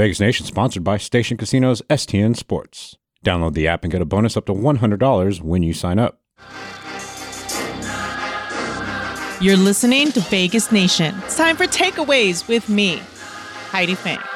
Vegas Nation sponsored by Station Casinos STN Sports. Download the app and get a bonus up to $100 when you sign up. You're listening to Vegas Nation. It's time for takeaways with me, Heidi Fang.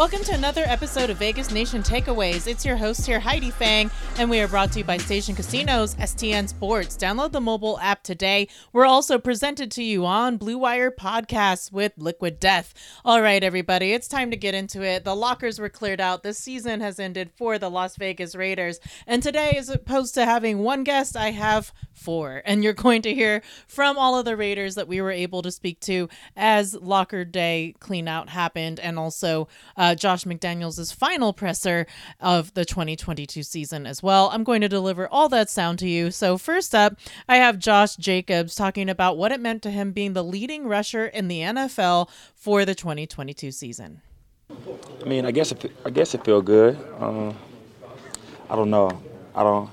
Welcome to another episode of Vegas Nation Takeaways. It's your host here, Heidi Fang, and we are brought to you by Station Casinos, STN Sports. Download the mobile app today. We're also presented to you on Blue Wire Podcasts with Liquid Death. All right, everybody, it's time to get into it. The lockers were cleared out. This season has ended for the Las Vegas Raiders. And today, as opposed to having one guest, I have four. And you're going to hear from all of the Raiders that we were able to speak to as locker day clean out happened and also uh, Josh McDaniels' final presser of the 2022 season as well. I'm going to deliver all that sound to you. So, first up, I have Josh Jacobs talking about what it meant to him being the leading rusher in the NFL for the 2022 season. I mean, I guess it, I guess it feel good. Um, I don't know. I don't.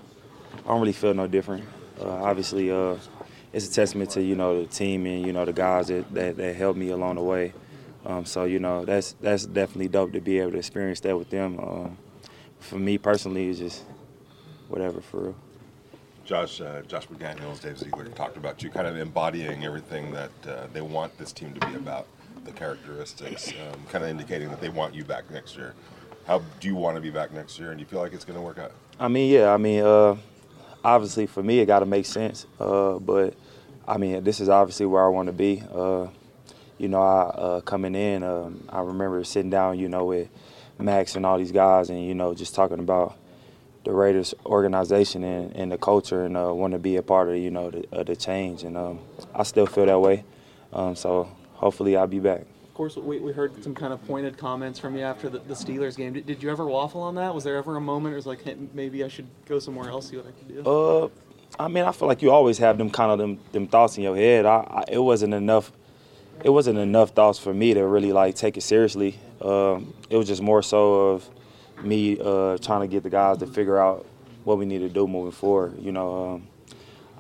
I don't really feel no different. Uh, obviously, uh, it's a testament to you know the team and you know the guys that, that, that helped me along the way. Um, so you know that's that's definitely dope to be able to experience that with them. Um, for me personally, it's just whatever for real. Josh, uh, Josh McDaniels, Dave Ziegler talked about you kind of embodying everything that uh, they want this team to be about, the characteristics, um, kind of indicating that they want you back next year. How do you want to be back next year, and do you feel like it's going to work out? I mean, yeah. I mean, uh, obviously for me, it got to make sense. Uh, but I mean, this is obviously where I want to be. Uh, you know, I uh, coming in, um, I remember sitting down, you know, with Maxx and all these guys, and you know, just talking about the Raiders organization and, and the culture, and uh, want to be a part of, you know, the, the change. And um, I still feel that way. Um, so hopefully, I'll be back Of course, we, we heard some kind of pointed comments from you after the, the Steelers game. Did, did you ever waffle on that? Was there ever a moment or was like, hey, maybe I should go somewhere else, see what I can do? Uh, I mean, I feel like you always have them kind of them, them thoughts in your head. I, I, it wasn't enough. It wasn't enough thoughts for me to really like take it seriously. Um, it was just more so of me uh, trying to get the guys to figure out what we need to do moving forward. You know, um,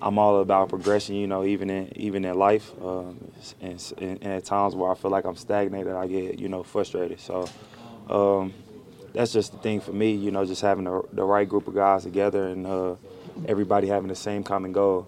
I'm all about progression, you know, even in even in life, um, and, and, at times where I feel like I'm stagnated, I get you know frustrated. So um, that's just the thing for me, you know, just having the, the right group of guys together and uh, everybody having the same common goal.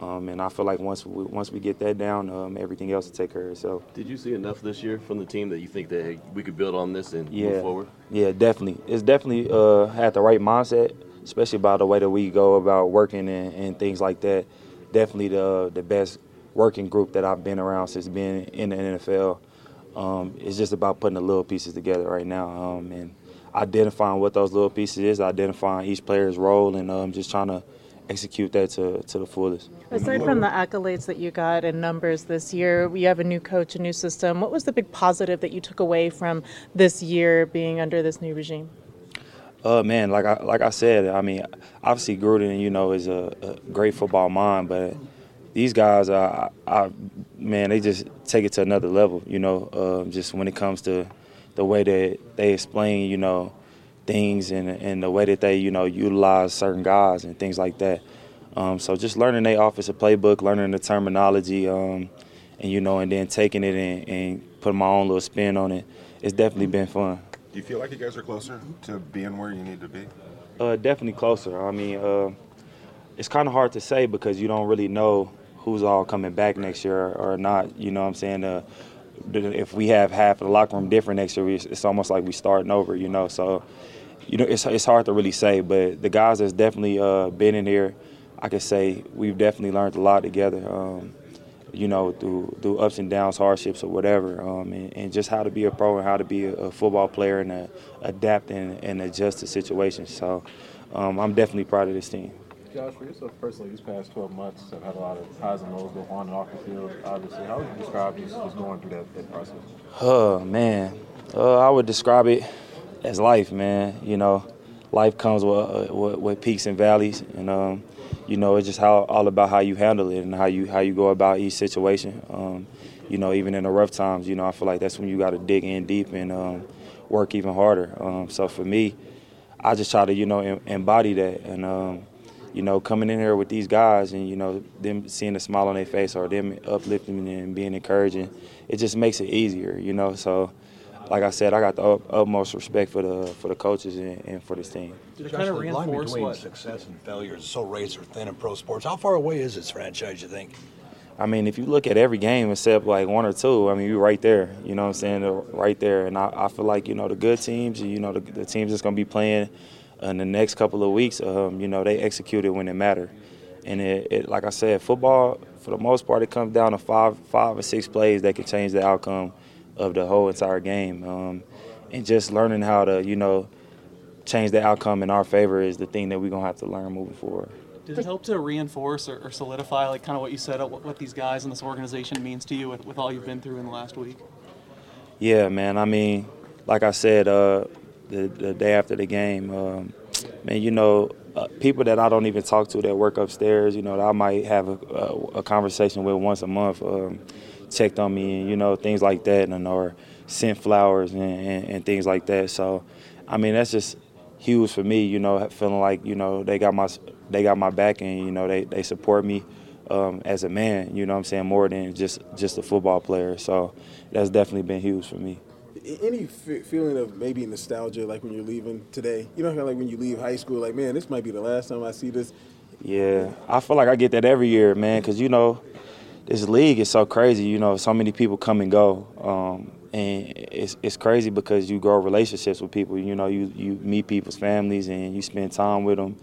Um, and I feel like once we, once we get that down, um, everything else will take care of itself. Did you see enough this year from the team that you think that we could build on this and yeah. move forward? Yeah, definitely. It's definitely uh, had the right mindset especially about the way that we go about working and, and things like that. Definitely the the best working group that I've been around since being in the NFL. Um, it's just about putting the little pieces together right now um, and identifying what those little pieces is, identifying each player's role, and um, just trying to execute that to, to the fullest. Aside from the accolades that you got and numbers this year, we have a new coach, a new system. What was the big positive that you took away from this year being under this new regime? Uh, man, like I like I said, I mean, obviously Gruden, you know, is a, a great football mind, but these guys, are, I, man, they just take it to another level. You know, uh, just when it comes to the way that they explain, you know, things and and the way that they, you know, utilize certain guys and things like that. Um, so just learning their offensive playbook, learning the terminology, um, and you know, and then taking it and, and putting my own little spin on it. It's definitely been fun. Do you feel like you guys are closer to being where you need to be? Uh, definitely closer. I mean, uh, it's kind of hard to say because you don't really know who's all coming back next year or not. You know what I'm saying? Uh, if we have half of the locker room different next year, it's almost like we starting over. You know, so you know it's it's hard to really say. But the guys that's definitely uh, been in here, I can say we've definitely learned a lot together. Um, you know, through through ups and downs, hardships, or whatever, um, and, and, just how to be a pro and how to be a, a football player and uh, adapt and, and, adjust to situations. So um, I'm definitely proud of this team. Josh, for yourself personally, these past 12 months have had a lot of highs and lows go on and off the field, obviously. How would you describe just, just going through that, that process? Oh, man. Uh, I would describe it as life, man. You know, life comes with, uh, with, with peaks and valleys. And, um, you know, it's just how all about how you handle it and how you how you go about each situation. Um, you know, even in the rough times, you know, I feel like that's when you got to dig in deep and um, work even harder. Um, so for me, I just try to you know embody that and um, you know, coming in here with these guys and you know them seeing a smile on their face or them uplifting and being encouraging, it just makes it easier, you know. So, like I said, I got the utmost respect for the for the coaches and, and for this team. Did it kind of Josh, the line reinforce between what? success and failure is so razor thin in pro sports. How far away is this franchise? You think? I mean, if you look at every game except like one or two, I mean, you're right there. You know what I'm saying? They're right there. And I, I feel like, you know, the good teams, you know, the, the teams that's going to be playing in the next couple of weeks, um, you know, they executed when it mattered. And it, it, like I said, football, for the most part, it comes down to five, five or six plays that can change the outcome of the whole entire game. Um, and just learning how to, you know, change the outcome in our favor is the thing that we're going to have to learn moving forward. Did it help to reinforce or, or solidify, like kind of what you said, what, what these guys in this organization means to you with, with all you've been through in the last week? Yeah, man. I mean, like I said, uh, the the day after the game, um, man, you know, uh, people that I don't even talk to that work upstairs, you know, that I might have a, a, a conversation with once a month, um, checked on me, and you know, things like that, and or sent flowers and, and, and things like that. So, I mean, that's just huge for me, you know, feeling like you know they got my they got my back and you know they, they support me um, as a man. You know, what I'm saying more than just just a football player. So that's definitely been huge for me. Any f- feeling of maybe nostalgia, like when you're leaving today? You know, kind of like when you leave high school, like man, this might be the last time I see this. Yeah, I feel like I get that every year, man, because you know this league is so crazy. You know, so many people come and go. Um, and it's it's crazy because you grow relationships with people. You know, you you meet people's families and you spend time with them,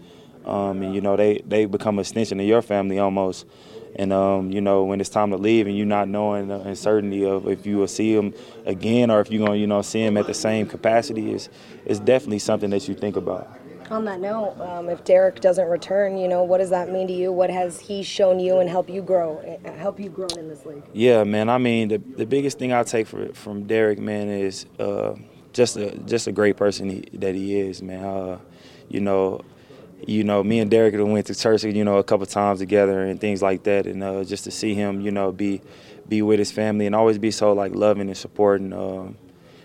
um, and you know they they become an extension of your family almost. And um, you know when it's time to leave and you're not knowing the uncertainty of if you will see them again or if you're gonna you know see them at the same capacity is is definitely something that you think about. On that note, um, if Derek doesn't return, you know, what does that mean to you? What has he shown you and help you grow, uh, help you grow in this league? Yeah, man. I mean, the the biggest thing I take for, from Derek, man, is uh, just a just a great person he, that he is, man. Uh, you know, you know, me and Derek went to church, you know, a couple times together and things like that, and uh, just to see him, you know, be be with his family and always be so like loving and supporting. Um,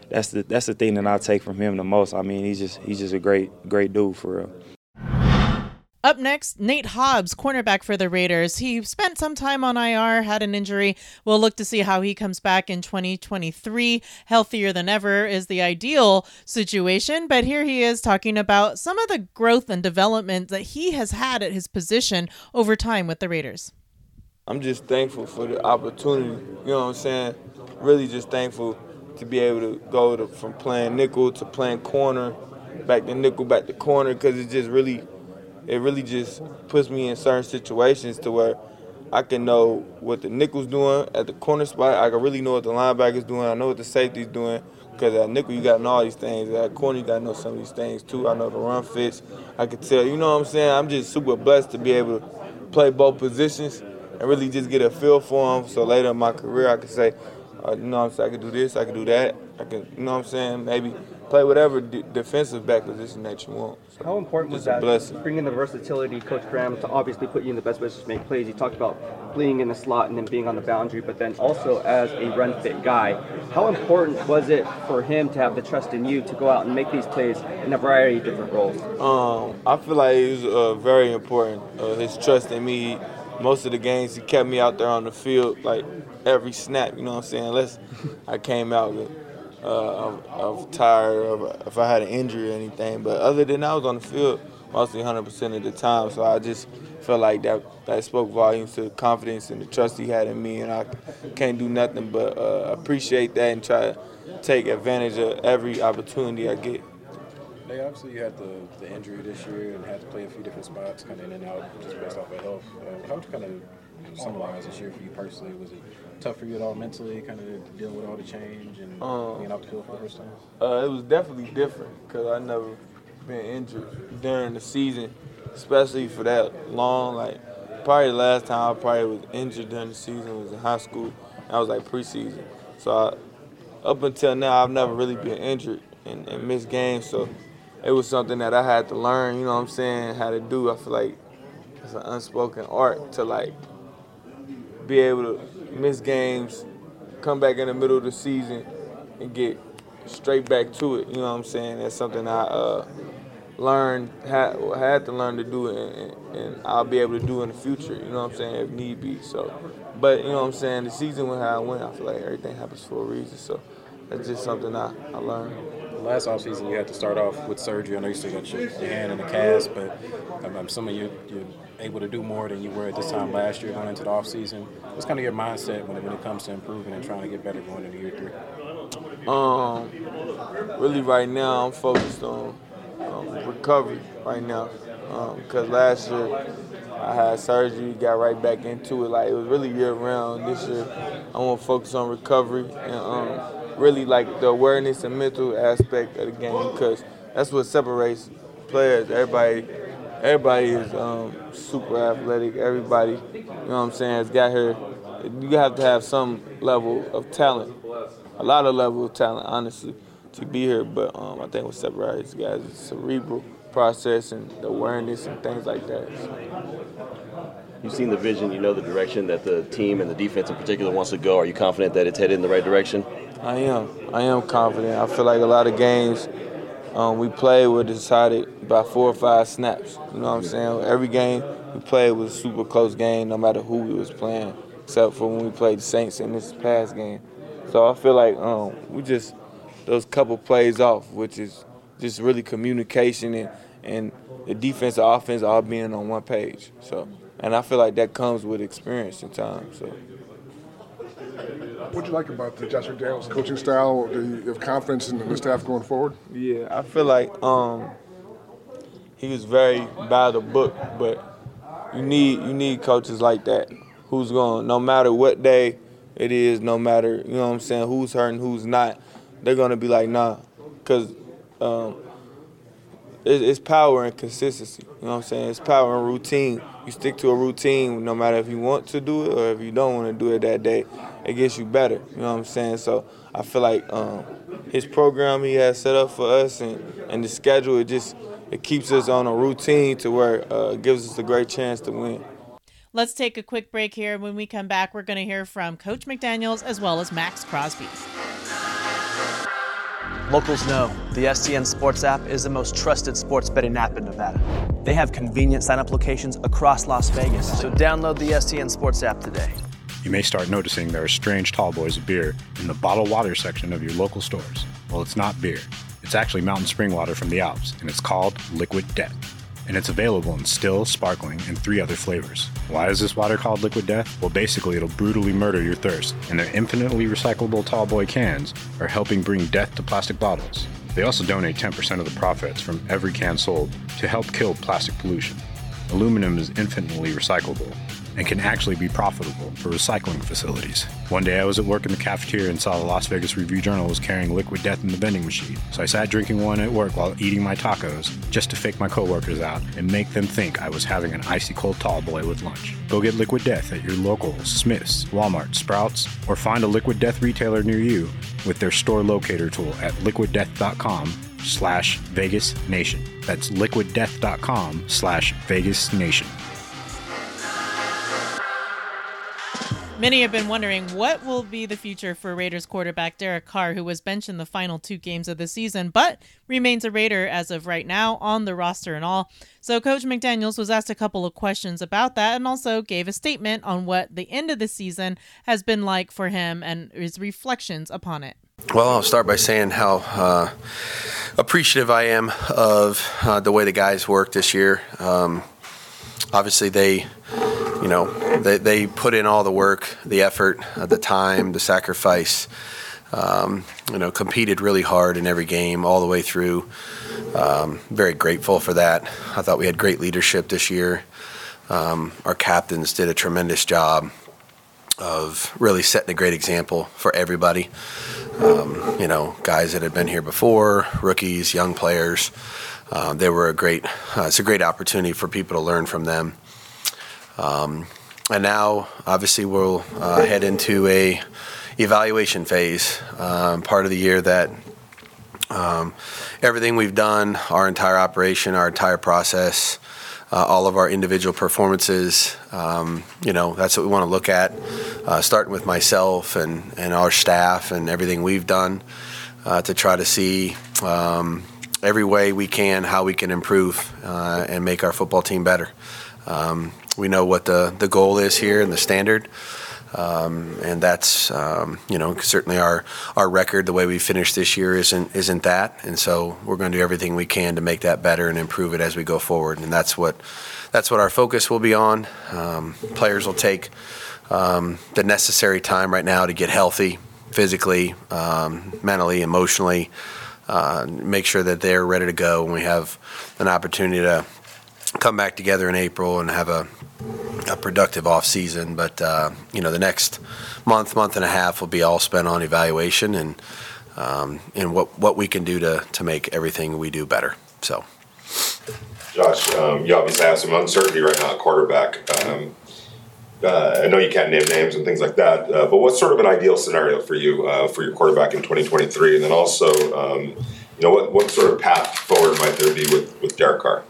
that's the that's the thing that I take from him the most. I mean, he's just he's just a great great dude for real. Up next, Nate Hobbs, cornerback for the Raiders. He spent some time on IR, had an injury. We'll look to see how he comes back in 2023. Healthier than ever is the ideal situation, but here he is talking about some of the growth and development that he has had at his position over time with the Raiders. I'm just thankful for the opportunity. You know what I'm saying? Really just thankful to be able to go to, from playing nickel to playing corner, back to nickel, back to corner, because it just really, it really just puts me in certain situations to where I can know what the nickel's doing at the corner spot. I can really know what the linebacker's doing. I know what the safety's doing. Because at nickel, you got to know all these things. At corner, you got to know some of these things too. I know the run fits. I can tell. You know what I'm saying? I'm just super blessed to be able to play both positions and really just get a feel for them. So later in my career, I can say, uh, you know what I'm saying? I can do this, I can do that. I can, you know what I'm saying? Maybe play whatever d- defensive back position that you want. So How important was that? blessing. Bringing the versatility, Coach Graham, to obviously put you in the best position to make plays. You talked about being in the slot and then being on the boundary, but then also as a run fit guy. How important was it for him to have the trust in you to go out and make these plays in a variety of different roles? Um, I feel like it was uh, very important. Uh, his trust in me. Most of the games, he kept me out there on the field, like every snap. You know what I'm saying? Unless I came out with, uh, of, of tired, or if I had an injury or anything. But other than that, I was on the field mostly 100% of the time. So I just felt like that that spoke volumes to the confidence and the trust he had in me, and I can't do nothing but uh, appreciate that and try to take advantage of every opportunity I get. They obviously you had the, the injury this year and had to play a few different spots, kind of in and out, just based off of health. Uh, how would you kind of summarize this year for you personally? Was it tough for you at all mentally, kind of dealing with all the change and Um, being out the field for the first time? Uh, it was definitely different because I never been injured during the season, especially for that long. Like probably the last time I probably was injured during the season was in high school. That was like preseason. So I, up until now, I've never really been injured and, and missed games. So it was something that I had to learn. You know what I'm saying? How to do. I feel like it's an unspoken art to like be able to miss games, come back in the middle of the season, and get straight back to it. You know what I'm saying? That's something I uh, learned had had to learn to do and, and, I'll be able to do in the future. You know what I'm saying? If need be. So, but you know what I'm saying? The season went how it went. I feel like everything happens for a reason. So that's just something I, I learned. Last offseason, you had to start off with surgery. I know you still got your, your hand in the cast, but I'm, I'm assuming you, you're able to do more than you were at this time last year going into the offseason. What's kind of your mindset when it, when it comes to improving and trying to get better going into year three? Um, really, right now, I'm focused on um, recovery right now. Because um, last year, I had surgery, got right back into it. Like, it was really year round. This year, I want to focus on recovery and um, really like the awareness and mental aspect of the game because that's what separates players. Everybody, everybody is um, super athletic. Everybody, you know what I'm saying, has got here. You have to have some level of talent, a lot of level of talent, honestly, to be here. But um, I think what separates guys is cerebral process and the awareness and things like that. So. You've seen the vision, you know the direction that the team and the defense in particular wants to go. Are you confident that it's headed in the right direction? I am. I am confident. I feel like a lot of games um, we played were decided by four or five snaps. You know what I'm saying? Every game we played was a super close game, no matter who we was playing, except for when we played the Saints in this past game. So I feel like um, we just those couple plays off, which is just really communication and, and the defense and offense all being on one page. So, and I feel like that comes with experience and time. So. What do you like about the Josh McDaniels coaching style? Do you have confidence in the staff going forward? Yeah, I feel like um, he was very by the book, but you need you need coaches like that who's going no matter what day it is, no matter you know what I'm saying, who's hurting, who's not, they're gonna be like nah, because um, it's power and consistency. You know what I'm saying? It's power and routine. You stick to a routine no matter if you want to do it or if you don't want to do it that day. It gets you better. You know what I'm saying? So I feel like um, his program he has set up for us and, and the schedule, it just it keeps us on a routine to where uh, it gives us a great chance to win. Let's take a quick break here. When we come back, we're going to hear from Coach McDaniels as well as Maxx Crosby. Locals know the STN Sports app is the most trusted sports betting app in Nevada. They have convenient sign up locations across Las Vegas, so download the STN Sports app today. You may start noticing there are strange tall boys of beer in the bottled water section of your local stores. Well, it's not beer. It's actually mountain spring water from the Alps, and it's called Liquid Death and it's available in still, sparkling, and three other flavors. Why is this water called Liquid Death? Well, basically, it'll brutally murder your thirst, and their infinitely recyclable tallboy cans are helping bring death to plastic bottles. They also donate 10% of the profits from every can sold to help kill plastic pollution. Aluminum is infinitely recyclable, and can actually be profitable for recycling facilities. One day I was at work in the cafeteria and saw the Las Vegas Review Journal was carrying liquid death in the vending machine. So I sat drinking one at work while eating my tacos just to fake my coworkers out and make them think I was having an icy cold tall boy with lunch. Go get liquid death at your local Smith's, Walmart, Sprouts, or find a liquid death retailer near you with their store locator tool at liquiddeath.com slash Vegas Nation. That's liquiddeath.com slash Vegas Nation. Many have been wondering what will be the future for Raiders quarterback Derek Carr, who was benched in the final two games of the season, but remains a Raider as of right now on the roster and all. So, Coach McDaniels was asked a couple of questions about that and also gave a statement on what the end of the season has been like for him and his reflections upon it. Well, I'll start by saying how uh, appreciative I am of uh, the way the guys worked this year. Um, obviously, they you know, they, they put in all the work, the effort, uh, the time, the sacrifice. Um, you know, competed really hard in every game all the way through. Um, very grateful for that. I thought we had great leadership this year. Um, our captains did a tremendous job of really setting a great example for everybody. Um, you know, guys that had been here before, rookies, young players. Uh, they were a great. Uh, it's a great opportunity for people to learn from them. Um, and now, obviously, we'll uh, head into a evaluation phase, um, part of the year that um, everything we've done, our entire operation, our entire process, uh, all of our individual performances, um, you know, that's what we want to look at, uh, starting with myself and, and our staff and everything we've done uh, to try to see, um, every way we can how we can improve uh, and make our football team better. Um, we know what the, the goal is here and the standard. Um, and that's um, you know certainly our our record. The way we finished this year isn't isn't that, and so we're going to do everything we can to make that better and improve it as we go forward. And that's what that's what our focus will be on. Um, players will take um, the necessary time right now to get healthy, physically, um, mentally, emotionally. Uh, make sure that they're ready to go when we have an opportunity to come back together in April and have a a productive off season. But uh, you know, the next month, month and a half will be all spent on evaluation and um, and what what we can do to to make everything we do better. So, Josh, um, you obviously have some uncertainty right now at quarterback. Um, uh, I know you can't name names and things like that, uh, but what's sort of an ideal scenario for you uh, for your quarterback in 2023? And then also, um, you know, what, what sort of path forward might there be with, with Derek Carr?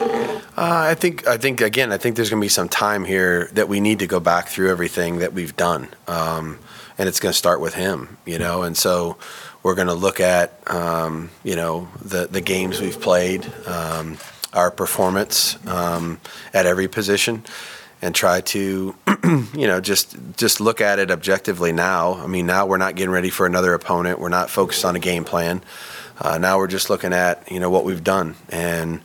Uh, I think I think again I think there's going to be some time here that we need to go back through everything that we've done, um, and it's going to start with him, you know. And so we're going to look at um, you know the the games we've played, um, our performance um, at every position, and try to you know just just look at it objectively now. I mean now we're not getting ready for another opponent. We're not focused on a game plan. Uh, now we're just looking at you know what we've done and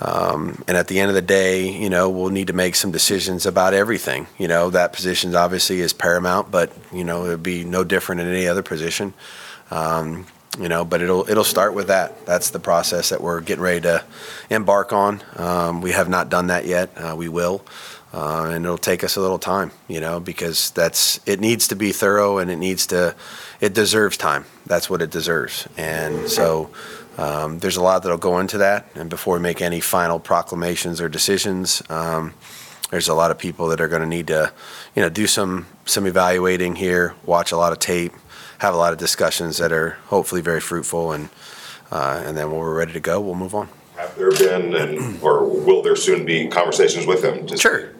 um, and at the end of the day, you know, we'll need to make some decisions about everything. You know, that position obviously is paramount, but you know, it'll be no different in any other position. Um, you know, but it'll it'll start with that. That's the process that we're getting ready to embark on. Um, we have not done that yet. Uh, we will, uh, and it'll take us a little time. You know, because that's it needs to be thorough and it needs to, it deserves time. That's what it deserves, and so. Um, there's a lot that'll go into that, and before we make any final proclamations or decisions, um, there's a lot of people that are going to need to, you know, do some some evaluating here, watch a lot of tape, have a lot of discussions that are hopefully very fruitful, and uh, and then when we're ready to go, we'll move on. Have there been, and or will there soon be conversations with him? Just sure.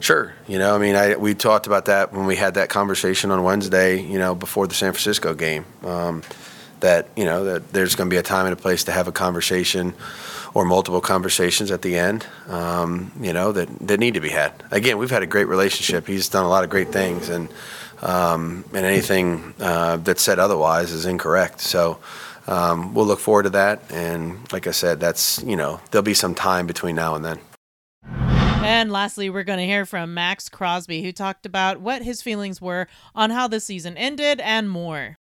Sure. You know, I mean, I, we talked about that when we had that conversation on Wednesday, you know, before the San Francisco game. Um, that you know that there's going to be a time and a place to have a conversation or multiple conversations at the end um, you know that, that need to be had. Again we've had a great relationship. He's done a lot of great things and um, and anything uh, that's said otherwise is incorrect. So um, we'll look forward to that and like i said that's you know there'll be some time between now and then. And lastly, we're going to hear from Maxx Crosby, who talked about what his feelings were on how the season ended and more.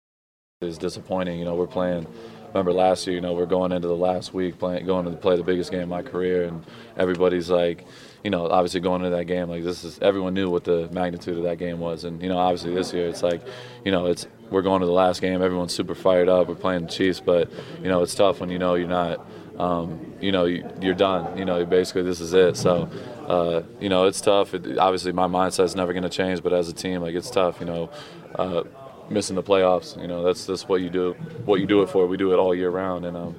It's disappointing. You know, we're playing. Remember last year, you know, we're going into the last week playing, going to play the biggest game of my career, and everybody's like, you know, obviously going into that game, like this is everyone knew what the magnitude of that game was, and you know, obviously this year it's like, you know, it's we're going to the last game, everyone's super fired up, we're playing the Chiefs, but you know, it's tough when you know you're not, um, you know, you, are done. You know, basically this is it. So, uh, you know, it's tough. It, obviously, my mindset's never going to change, but as a team, like it's tough. You know. Uh, missing the playoffs. You know, that's that's what you do what you do it for. We do it all year round, and um,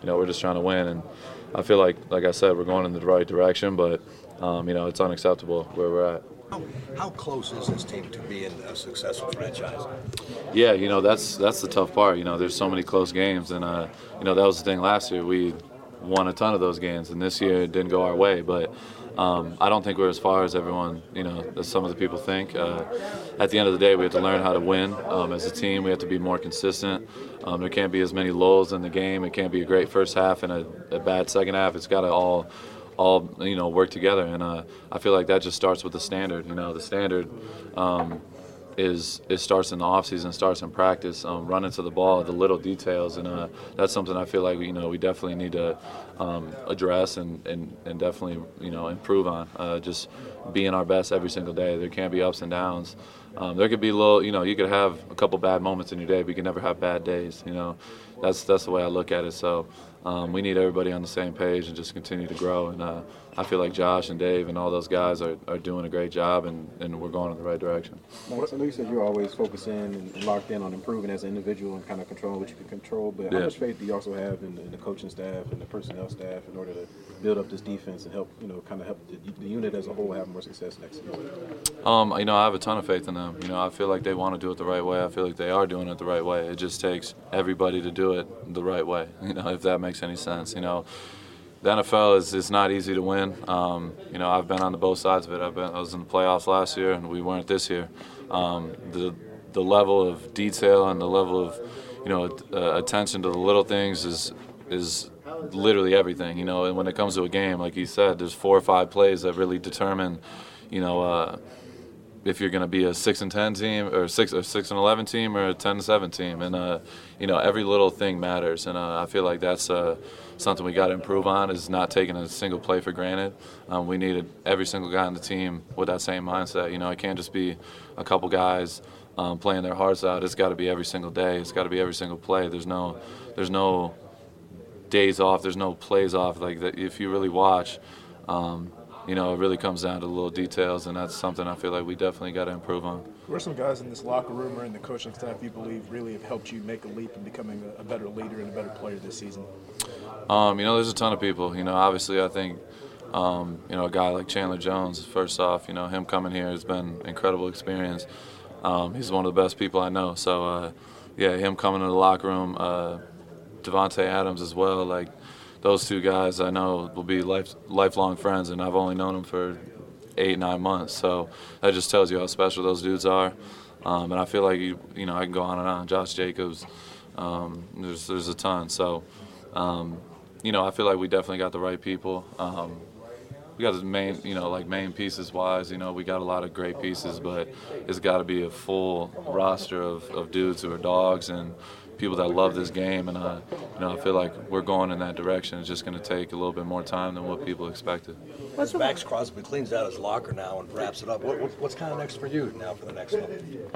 you know, we're just trying to win. And I feel like, like I said, we're going in the right direction, but um, you know, it's unacceptable where we're at. How, how close is this team to being a successful franchise? Yeah, you know, that's that's the tough part. You know, there's so many close games, and uh, you know, that was the thing last year. We won a ton of those games, and this year it didn't go our way, but. Um, I don't think we're as far as everyone, you know, as some of the people think. Uh, at the end of the day, we have to learn how to win um, as a team. We have to be more consistent. Um, there can't be as many lulls in the game. It can't be a great first half and a, a bad second half. It's got to all, all you know, work together. And uh, I feel like that just starts with the standard. You know, the standard um, is it starts in the off season, starts in practice, um, running to the ball, the little details, and uh, that's something I feel like you know we definitely need to um, address and, and, and definitely you know improve on. Uh, just being our best every single day. There can't be ups and downs. Um, there could be little, you know, you could have a couple bad moments in your day, but you can never have bad days. You know, that's that's the way I look at it. So um, we need everybody on the same page and just continue to grow. And uh, I feel like Josh and Dave and all those guys are, are doing a great job, and, and we're going in the right direction. Well, you said you're always focusing and locked in on improving as an individual and kind of controlling what you can control. But yeah. how much faith do you also have in, in, the coaching staff and the personnel staff in order to build up this defense and help, you know, kind of help the, the unit as a whole have more success next season? Um, you know, I have a ton of faith in them. them. You know, I feel like they want to do it the right way. I feel like they are doing it the right way. It just takes everybody to do it the right way. You know, if that makes any sense. You know, the NFL is it's not easy to win. Um, you know, I've been on the both sides of it. I've been I was in the playoffs last year, and we weren't this year. Um, the the level of detail and the level of you know uh, attention to the little things is is literally everything. You know, and when it comes to a game, like you said, there's four or five plays that really determine, you know. Uh, if you're going to be a six and ten team, or six or six and eleven team, or a ten and seven team, and uh, you know every little thing matters, and uh, I feel like that's uh, something we got to improve on is not taking a single play for granted. Um, we needed every single guy on the team with that same mindset. You know, it can't just be a couple guys um, playing their hearts out. It's got to be every single day. It's got to be every single play. There's no, there's no days off. There's no plays off. Like that, if you really watch. Um, you know, it really comes down to the little details, and that's something I feel like we definitely got to improve on. Who are some guys in this locker room or in the coaching staff you believe really have helped you make a leap in becoming a, better leader and a better player this season? Um, you know, there's a ton of people. You know, obviously, I think, um, you know, a guy like Chandler Jones, first off, you know, him coming here has been an incredible experience. Um, he's one of the best people I know. So, uh, yeah, him coming to the locker room, uh, Davante Adams as well, like – those two guys I know will be life, lifelong friends, and I've only known them for eight, nine months. So that just tells you how special those dudes are. Um, and I feel like you, you know, I can go on and on. Josh Jacobs, um, there's there's a ton. So, um, you know, I feel like we definitely got the right people. Um, we got the main, you know, like main pieces wise, you know, we got a lot of great pieces, but it's got to be a full roster of, of dudes who are dogs and people that love this game, and uh, you know, I feel like we're going in that direction. It's just going to take a little bit more time than what people expected. What's Maxx Crosby cleans out his locker now and wraps it up. What, what, what's kind of next for you now for the next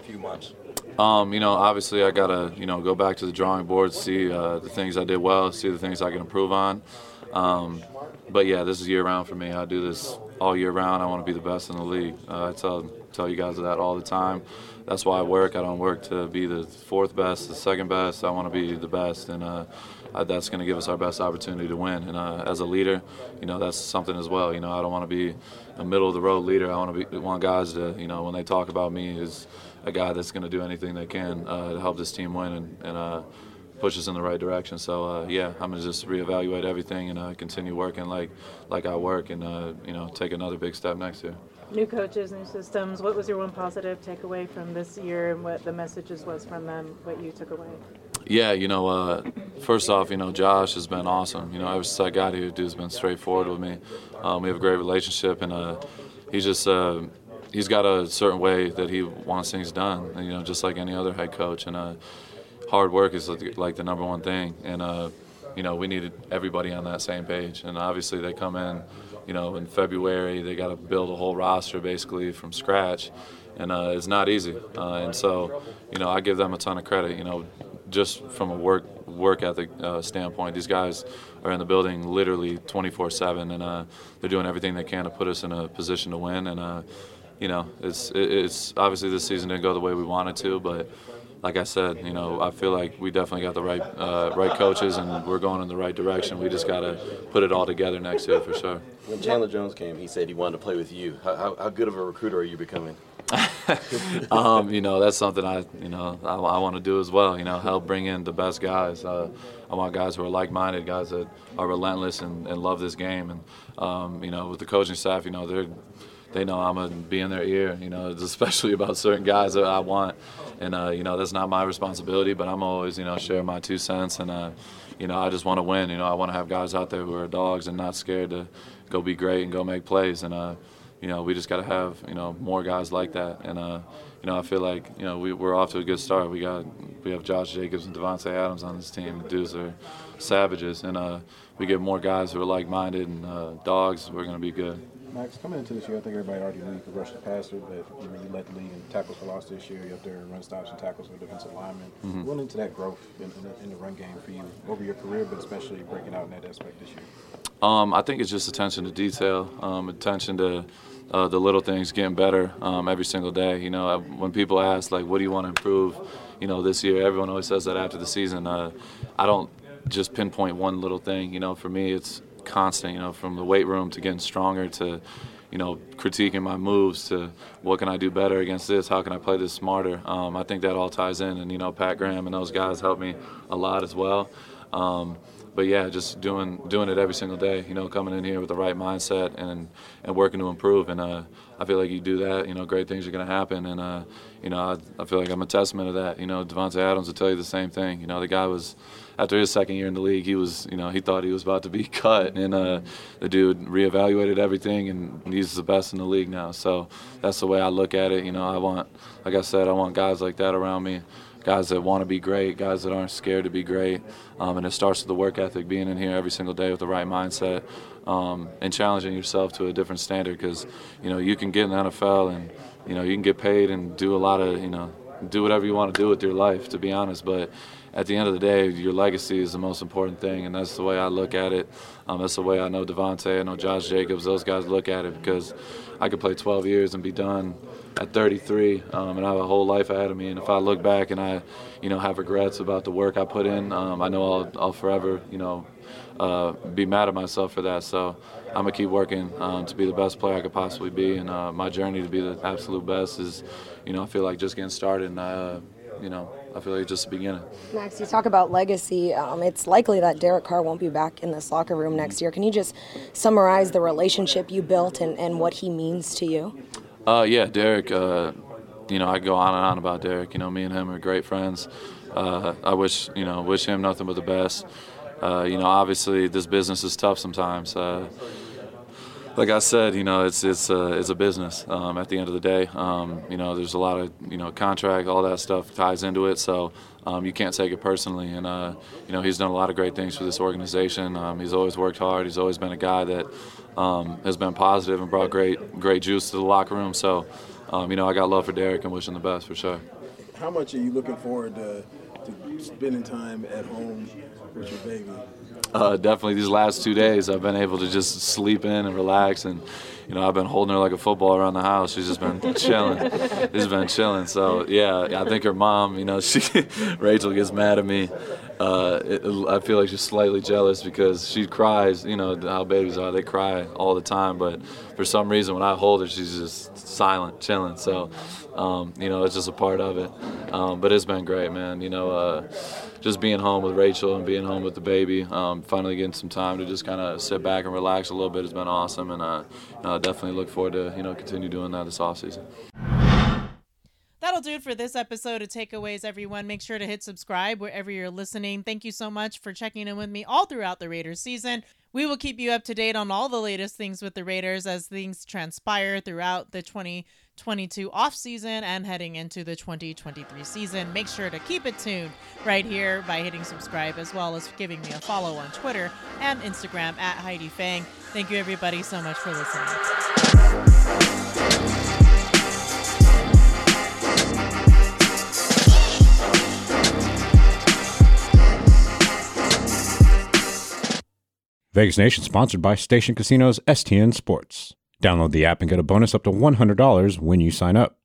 few months? Um, you know, obviously I gotta you know go back to the drawing board, see uh, the things I did well, see the things I can improve on. Um, but yeah, this is year round for me. I do this all year round. I want to be the best in the league. Uh, I tell tell you guys that all the time that's why I work. I don't work to be the fourth best, the second best. I want to be the best, and uh, that's going to give us our best opportunity to win. And uh, as a leader, you know, that's something as well. You know, I don't want to be a middle of the road leader. I want to be want guys to, you know, when they talk about me, is a guy that's going to do anything they can uh, to help this team win and. and uh, push us in the right direction. So uh, yeah, I'm gonna just reevaluate everything and uh, continue working like like I work, and you know take another big step next year new coaches, new systems. What was your one positive takeaway from this year and what the messages was from them, what you took away? Yeah, you know, uh, first off, you know, Josh has been awesome. You know, ever since I got here, dude's been straightforward with me. Um, we have a great relationship, and uh, he's just uh, he's got a certain way that he wants things done. You know, just like any other head coach, and uh, hard work is like, the number one thing. And uh, you know, we needed everybody on that same page. And obviously, they come in you know, in February they got to build a whole roster basically from scratch, and uh, it's not easy. Uh, and so, you know, I give them a ton of credit. You know, just from a work work ethic uh, standpoint, these guys are in the building literally 24/7, and uh, they're doing everything they can to put us in a position to win. And uh, you know, it's it's obviously this season didn't go the way we wanted to, but like I said, you know, I feel like we definitely got the right uh, right coaches, and we're going in the right direction. We just got to put it all together next year for sure. When Chandler Jones came, he said he wanted to play with you. How, how, how good of a recruiter are you becoming? um, you know, that's something I, you know, I, I want to do as well. You know, help bring in the best guys. Uh, I want guys who are like-minded, guys that are relentless and, and love this game. And um, you know, with the coaching staff, you know, they're they know I'm gonna be in their ear. You know, especially about certain guys that I want, and uh, you know that's not my responsibility. But I'm always you know share my two cents, and uh, you know I just want to win. You know I want to have guys out there who are dogs and not scared to go be great and go make plays. And uh, you know we just got to have you know more guys like that. And uh, you know I feel like you know we, we're off to a good start. We got we have Josh Jacobs and Davante Adams on this team. The dudes are savages, and uh, we get more guys who are like-minded and uh, dogs. We're gonna be good. Maxx, coming into this year, I think everybody already knew you could rush the passer, but you, know, you led the league in tackles for loss this year. You're up there in run stops and tackles for defensive linemen. Mm-hmm. Going into that growth in, in, the, in, the, run game for you over your career, but especially breaking out in that aspect this year. Um, I think it's just attention to detail, um, attention to uh, the little things, getting better um, every single day. You know, when people ask like, "What do you want to improve?" You know, this year, everyone always says that after the season. Uh, I don't just pinpoint one little thing. You know, for me, it's constant. You know, from the weight room to getting stronger to you know, critiquing my moves to what can I do better against this? How can I play this smarter? Um, I think that all ties in, and you know, Pat Graham and those guys helped me a lot as well. Um, but yeah, just doing doing it every single day. You know, coming in here with the right mindset and and working to improve. And uh, I feel like you do that, you know, great things are going to happen. And uh, you know, I, I, feel like I'm a testament of that. You know, Davante Adams will tell you the same thing. You know, the guy was after his second year in the league, he was, you know, he thought he was about to be cut, and uh, the dude reevaluated everything, and he's the best in the league now. So that's the way I look at it. You know, I want, like I said, I want guys like that around me guys that want to be great, guys that aren't scared to be great. Um, and it starts with the work ethic, being in here every single day with the right mindset, um, and challenging yourself to a different standard. Because you know you can get in the NFL and you know you can get paid and do a lot of you know do whatever you want to do with your life. To be honest, but at the end of the day, your legacy is the most important thing, and that's the way I look at it. Um, that's the way I know Davante, I know Josh Jacobs, those guys look at it because I could play 12 years and be done at 33, um, and I have a whole life ahead of me. And if I look back and I, you know, have regrets about the work I put in, um, I know I'll, I'll forever, you know, uh, be mad at myself for that. So I'm gonna keep working um, to be the best player I could possibly be, and uh, my journey to be the absolute best is, you know, I feel like just getting started. And uh, you know, I feel like it's just the beginning. Maxx, you talk about legacy. Um, it's likely that Derek Carr won't be back in this locker room next year. Can you just summarize the relationship you built and, and what he means to you? Uh, yeah, Derek. Uh, you know, I go on and on about Derek. You know, me and him are great friends. Uh, I wish, you know, wish him nothing but the best. Uh, you know, obviously this business is tough sometimes. Like I said, you know, it's it's a it's a business. Um, at the end of the day, um, you know, there's a lot of you know contract, all that stuff ties into it. So um, you can't take it personally. And uh, you know, he's done a lot of great things for this organization. Um, he's always worked hard. He's always been a guy that um, has been positive and brought great great juice to the locker room. So, um, you know, I got love for Derek and wish him the best for sure. How much are you looking forward to, to spending time at home with your baby? Uh, definitely these last two days I've been able to just sleep in and relax and you know I've been holding her like a football around the house. She's just been chilling. She's been chilling. So yeah I think her mom you know she Rachel gets mad at me. Uh, it, I feel like she's slightly jealous because she cries you know how babies are. They cry all the time but for some reason when I hold her she's just silent chilling. So um, you know it's just a part of it. Um, but it's been great man. You know uh, just being home with Rachel and being home with the baby, um, finally getting some time to just kind of sit back and relax a little bit has been awesome, and uh, uh, definitely look forward to you know continue doing that this off season. That'll do it for this episode of Takeaways, everyone. Make sure to hit subscribe wherever you're listening. Thank you so much for checking in with me all throughout the Raiders season. We will keep you up to date on all the latest things with the Raiders as things transpire throughout the 2022 off season and heading into the 2023 season. Make sure to keep it tuned right here by hitting subscribe as well as giving me a follow on Twitter and Instagram at Heidi Fang. Thank you everybody so much for listening. Vegas Nation sponsored by Station Casinos STN Sports. Download the app and get a bonus up to $100 when you sign up.